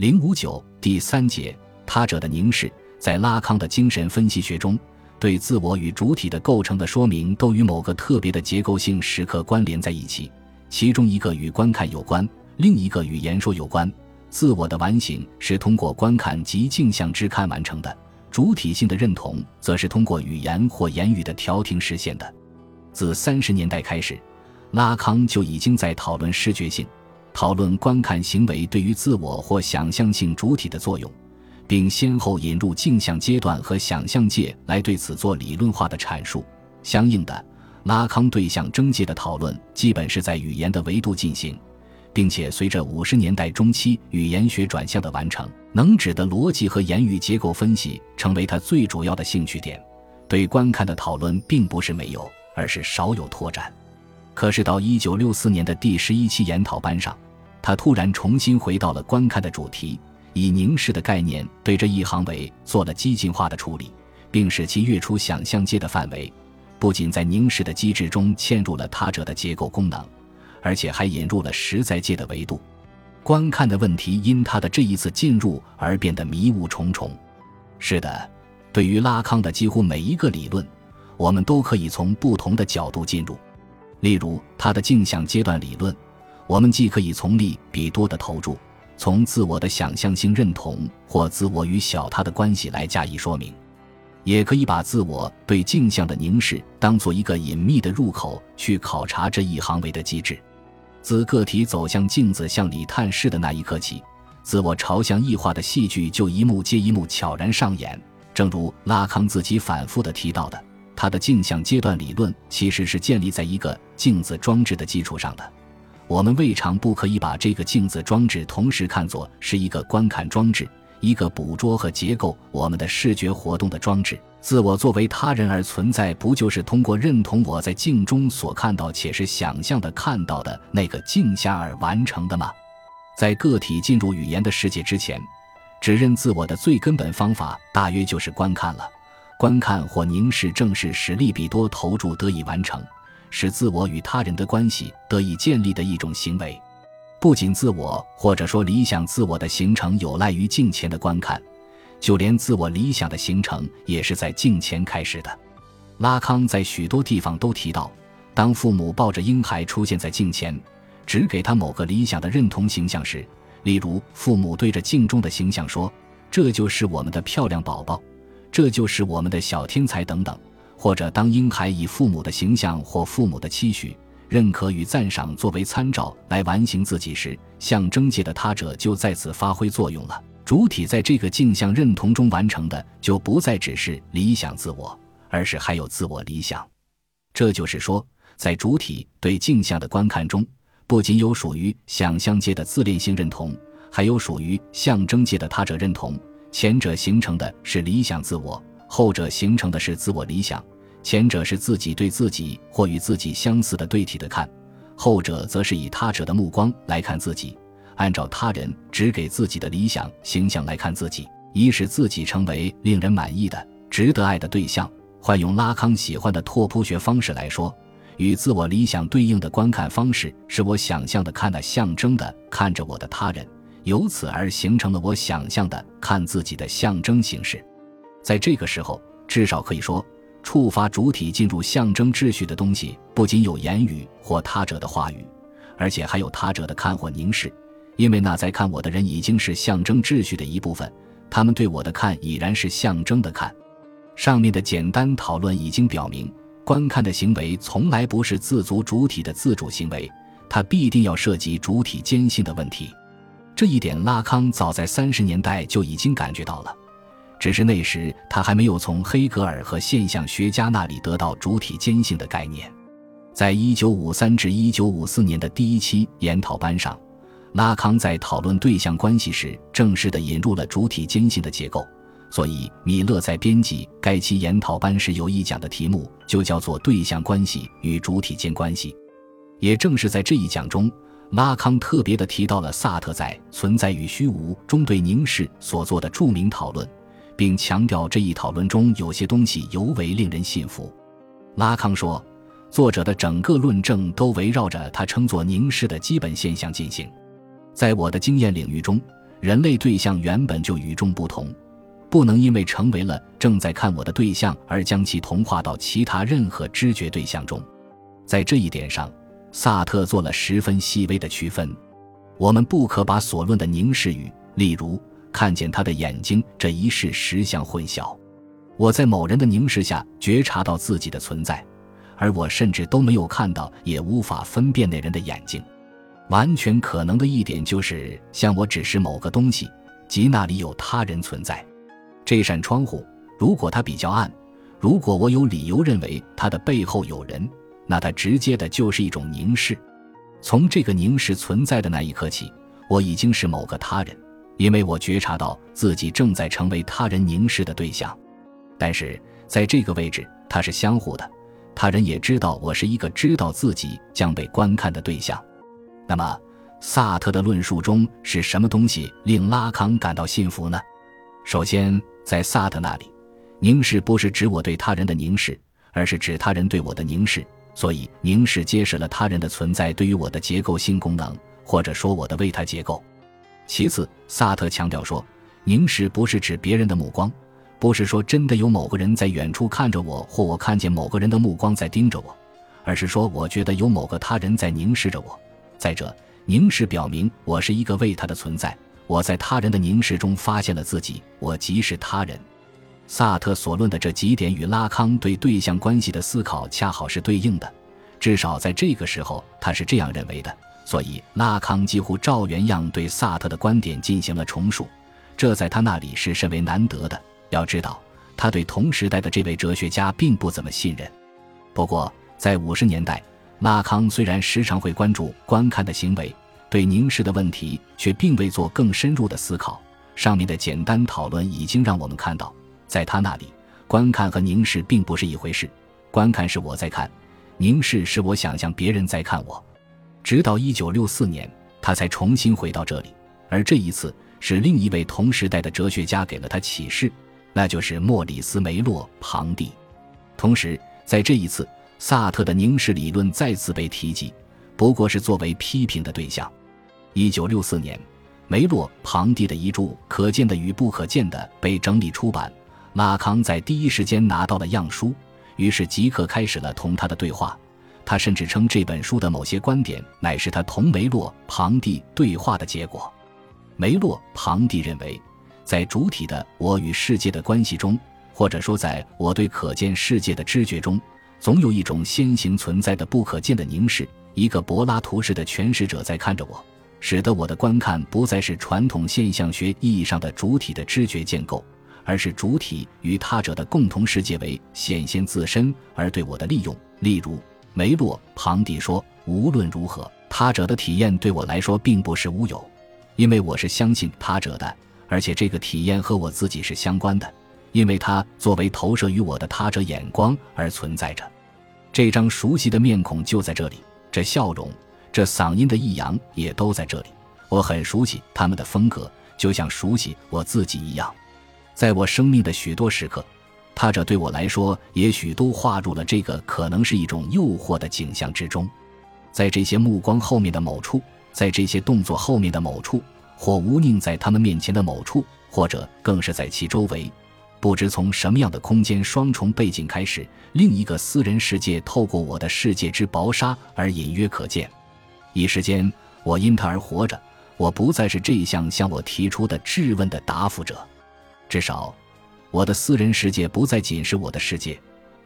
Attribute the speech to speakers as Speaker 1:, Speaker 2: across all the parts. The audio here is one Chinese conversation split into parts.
Speaker 1: 零五九第三节，他者的凝视，在拉康的精神分析学中，对自我与主体的构成的说明都与某个特别的结构性时刻关联在一起，其中一个与观看有关，另一个与言说有关。自我的完形是通过观看及镜像之看完成的，主体性的认同则是通过语言或言语的调停实现的。自三十年代开始，拉康就已经在讨论视觉性。讨论观看行为对于自我或想象性主体的作用，并先后引入镜像阶段和想象界来对此做理论化的阐述。相应的，拉康对象征界的讨论基本是在语言的维度进行，并且随着五十年代中期语言学转向的完成，能指的逻辑和言语结构分析成为他最主要的兴趣点。对观看的讨论并不是没有，而是少有拓展。可是到一九六四年的第十一期研讨班上，他突然重新回到了观看的主题，以凝视的概念对这一行为做了激进化的处理，并使其跃出想象界的范围。不仅在凝视的机制中嵌入了他者的结构功能，而且还引入了实在界的维度。观看的问题因他的这一次进入而变得迷雾重重。是的，对于拉康的几乎每一个理论，我们都可以从不同的角度进入。例如，他的镜像阶段理论，我们既可以从利比多的投注，从自我的想象性认同或自我与小他的关系来加以说明，也可以把自我对镜像的凝视当做一个隐秘的入口去考察这一行为的机制。自个体走向镜子向里探视的那一刻起，自我朝向异化的戏剧就一幕接一幕悄然上演。正如拉康自己反复的提到的。他的镜像阶段理论其实是建立在一个镜子装置的基础上的。我们未尝不可以把这个镜子装置同时看作是一个观看装置，一个捕捉和结构我们的视觉活动的装置。自我作为他人而存在，不就是通过认同我在镜中所看到且是想象的看到的那个镜像而完成的吗？在个体进入语言的世界之前，指认自我的最根本方法大约就是观看了。观看或凝视，正是使利比多投注得以完成，使自我与他人的关系得以建立的一种行为。不仅自我或者说理想自我的形成有赖于镜前的观看，就连自我理想的形成也是在镜前开始的。拉康在许多地方都提到，当父母抱着婴孩出现在镜前，只给他某个理想的认同形象时，例如父母对着镜中的形象说：“这就是我们的漂亮宝宝。”这就是我们的小天才等等，或者当婴孩以父母的形象或父母的期许、认可与赞赏作为参照来完形自己时，象征界的他者就在此发挥作用了。主体在这个镜像认同中完成的，就不再只是理想自我，而是还有自我理想。这就是说，在主体对镜像的观看中，不仅有属于想象界的自恋性认同，还有属于象征界的他者认同。前者形成的是理想自我，后者形成的是自我理想。前者是自己对自己或与自己相似的对体的看，后者则是以他者的目光来看自己，按照他人只给自己的理想形象来看自己，以使自己成为令人满意的、值得爱的对象。换用拉康喜欢的拓扑学方式来说，与自我理想对应的观看方式是我想象的看的象征的看着我的他人。由此而形成了我想象的看自己的象征形式，在这个时候，至少可以说，触发主体进入象征秩序的东西，不仅有言语或他者的话语，而且还有他者的看或凝视，因为那在看我的人已经是象征秩序的一部分，他们对我的看已然是象征的看。上面的简单讨论已经表明，观看的行为从来不是自足主体的自主行为，它必定要涉及主体坚信的问题。这一点，拉康早在三十年代就已经感觉到了，只是那时他还没有从黑格尔和现象学家那里得到主体坚信的概念。在一九五三至一九五四年的第一期研讨班上，拉康在讨论对象关系时，正式的引入了主体坚信的结构。所以，米勒在编辑该期研讨班时有意讲的题目就叫做“对象关系与主体间关系”。也正是在这一讲中。拉康特别的提到了萨特在《存在与虚无》中对凝视所做的著名讨论，并强调这一讨论中有些东西尤为令人信服。拉康说，作者的整个论证都围绕着他称作凝视的基本现象进行。在我的经验领域中，人类对象原本就与众不同，不能因为成为了正在看我的对象而将其同化到其他任何知觉对象中。在这一点上，萨特做了十分细微的区分。我们不可把所论的凝视与，例如看见他的眼睛这一事实相混淆。我在某人的凝视下觉察到自己的存在，而我甚至都没有看到，也无法分辨那人的眼睛。完全可能的一点就是，向我指示某个东西，即那里有他人存在。这扇窗户，如果它比较暗，如果我有理由认为它的背后有人，那它直接的就是一种凝视。从这个凝视存在的那一刻起，我已经是某个他人，因为我觉察到自己正在成为他人凝视的对象。但是在这个位置，它是相互的，他人也知道我是一个知道自己将被观看的对象。那么，萨特的论述中是什么东西令拉康感到信服呢？首先，在萨特那里，凝视不是指我对他人的凝视，而是指他人对我的凝视。所以，凝视揭示了他人的存在对于我的结构性功能，或者说我的为他结构。其次，萨特强调说，凝视不是指别人的目光，不是说真的有某个人在远处看着我，或我看见某个人的目光在盯着我，而是说我觉得有某个他人在凝视着我。再者，凝视表明我是一个为他的存在。我在他人的凝视中发现了自己，我即是他人。萨特所论的这几点与拉康对对象关系的思考恰好是对应的，至少在这个时候他是这样认为的。所以，拉康几乎照原样对萨特的观点进行了重述，这在他那里是甚为难得的。要知道，他对同时代的这位哲学家并不怎么信任。不过，在五十年代。拉康虽然时常会关注观看的行为，对凝视的问题却并未做更深入的思考。上面的简单讨论已经让我们看到，在他那里，观看和凝视并不是一回事。观看是我在看，凝视是我想象别人在看我。直到一九六四年，他才重新回到这里，而这一次是另一位同时代的哲学家给了他启示，那就是莫里斯·梅洛庞蒂。同时，在这一次。萨特的凝视理论再次被提及，不过是作为批评的对象。一九六四年，梅洛庞蒂的遗著《可见的与不可见的》被整理出版，拉康在第一时间拿到了样书，于是即刻开始了同他的对话。他甚至称这本书的某些观点乃是他同梅洛庞蒂对话的结果。梅洛庞蒂认为，在主体的我与世界的关系中，或者说在我对可见世界的知觉中。总有一种先行存在的不可见的凝视，一个柏拉图式的诠释者在看着我，使得我的观看不再是传统现象学意义上的主体的知觉建构，而是主体与他者的共同世界为显现自身而对我的利用。例如，梅洛庞蒂说：“无论如何，他者的体验对我来说并不是乌有，因为我是相信他者的，而且这个体验和我自己是相关的。”因为它作为投射于我的他者眼光而存在着，这张熟悉的面孔就在这里，这笑容，这嗓音的抑扬也都在这里。我很熟悉他们的风格，就像熟悉我自己一样。在我生命的许多时刻，他者对我来说，也许都划入了这个可能是一种诱惑的景象之中。在这些目光后面的某处，在这些动作后面的某处，或无宁在他们面前的某处，或者更是在其周围。不知从什么样的空间双重背景开始，另一个私人世界透过我的世界之薄纱而隐约可见。一时间，我因他而活着。我不再是这一项向我提出的质问的答复者。至少，我的私人世界不再仅是我的世界。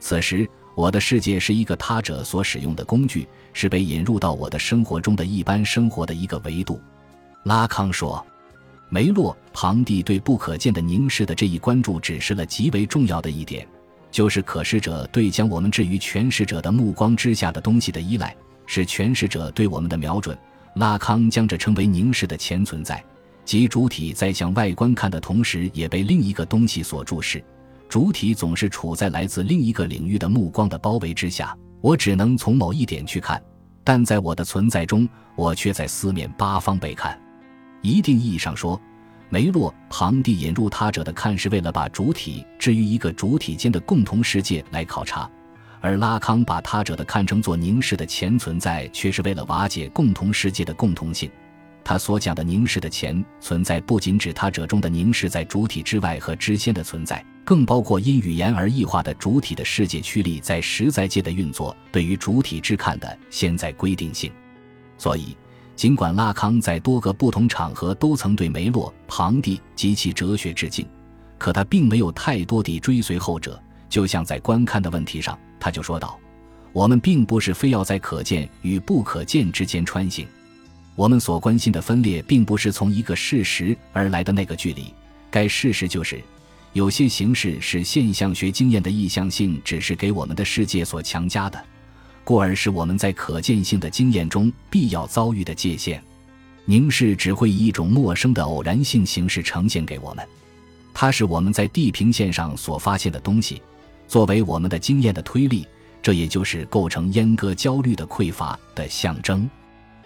Speaker 1: 此时，我的世界是一个他者所使用的工具，是被引入到我的生活中的一般生活的一个维度。拉康说。梅洛庞蒂对不可见的凝视的这一关注，指示了极为重要的一点，就是可视者对将我们置于诠释者的目光之下的东西的依赖，是诠释者对我们的瞄准。拉康将这称为凝视的前存在，即主体在向外观看的同时，也被另一个东西所注视。主体总是处在来自另一个领域的目光的包围之下，我只能从某一点去看，但在我的存在中，我却在四面八方被看。一定意义上说，梅洛庞蒂引入他者的看是为了把主体置于一个主体间的共同世界来考察，而拉康把他者的看成作凝视的前存在，却是为了瓦解共同世界的共同性。他所讲的凝视的前存在，不仅指他者中的凝视在主体之外和之间的存在，更包括因语言而异化的主体的世界驱力在实在界的运作对于主体之看的现在规定性。所以，尽管拉康在多个不同场合都曾对梅洛、庞蒂及其哲学致敬，可他并没有太多地追随后者。就像在观看的问题上，他就说道：“我们并不是非要在可见与不可见之间穿行。”我们所关心的分裂，并不是从一个事实而来的那个距离。该事实就是，有些形式是现象学经验的意向性只是给我们的世界所强加的，故而是我们在可见性的经验中必要遭遇的界限。凝视只会以一种陌生的偶然性形式呈现给我们，它是我们在地平线上所发现的东西，作为我们的经验的推力。这也就是构成阉割焦虑的匮乏的象征。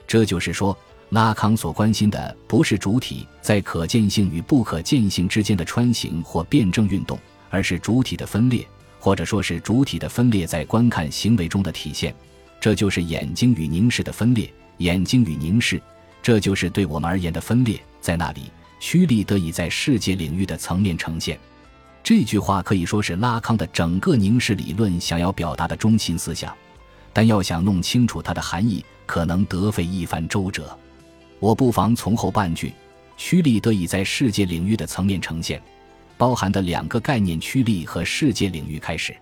Speaker 1: 这就是说，拉康所关心的不是主体在可见性与不可见性之间的穿行或辩证运动，而是主体的分裂，或者说是主体的分裂在观看行为中的体现。这就是眼睛与凝视的分裂，眼睛与凝视，这就是对我们而言的分裂。在那里，虚力得以在世界领域的层面呈现。这句话可以说是拉康的整个凝视理论想要表达的中心思想。但要想弄清楚它的含义，可能得费一番周折。我不妨从后半句“驱力得以在世界领域的层面呈现”，包含的两个概念“驱力”和“世界领域”开始。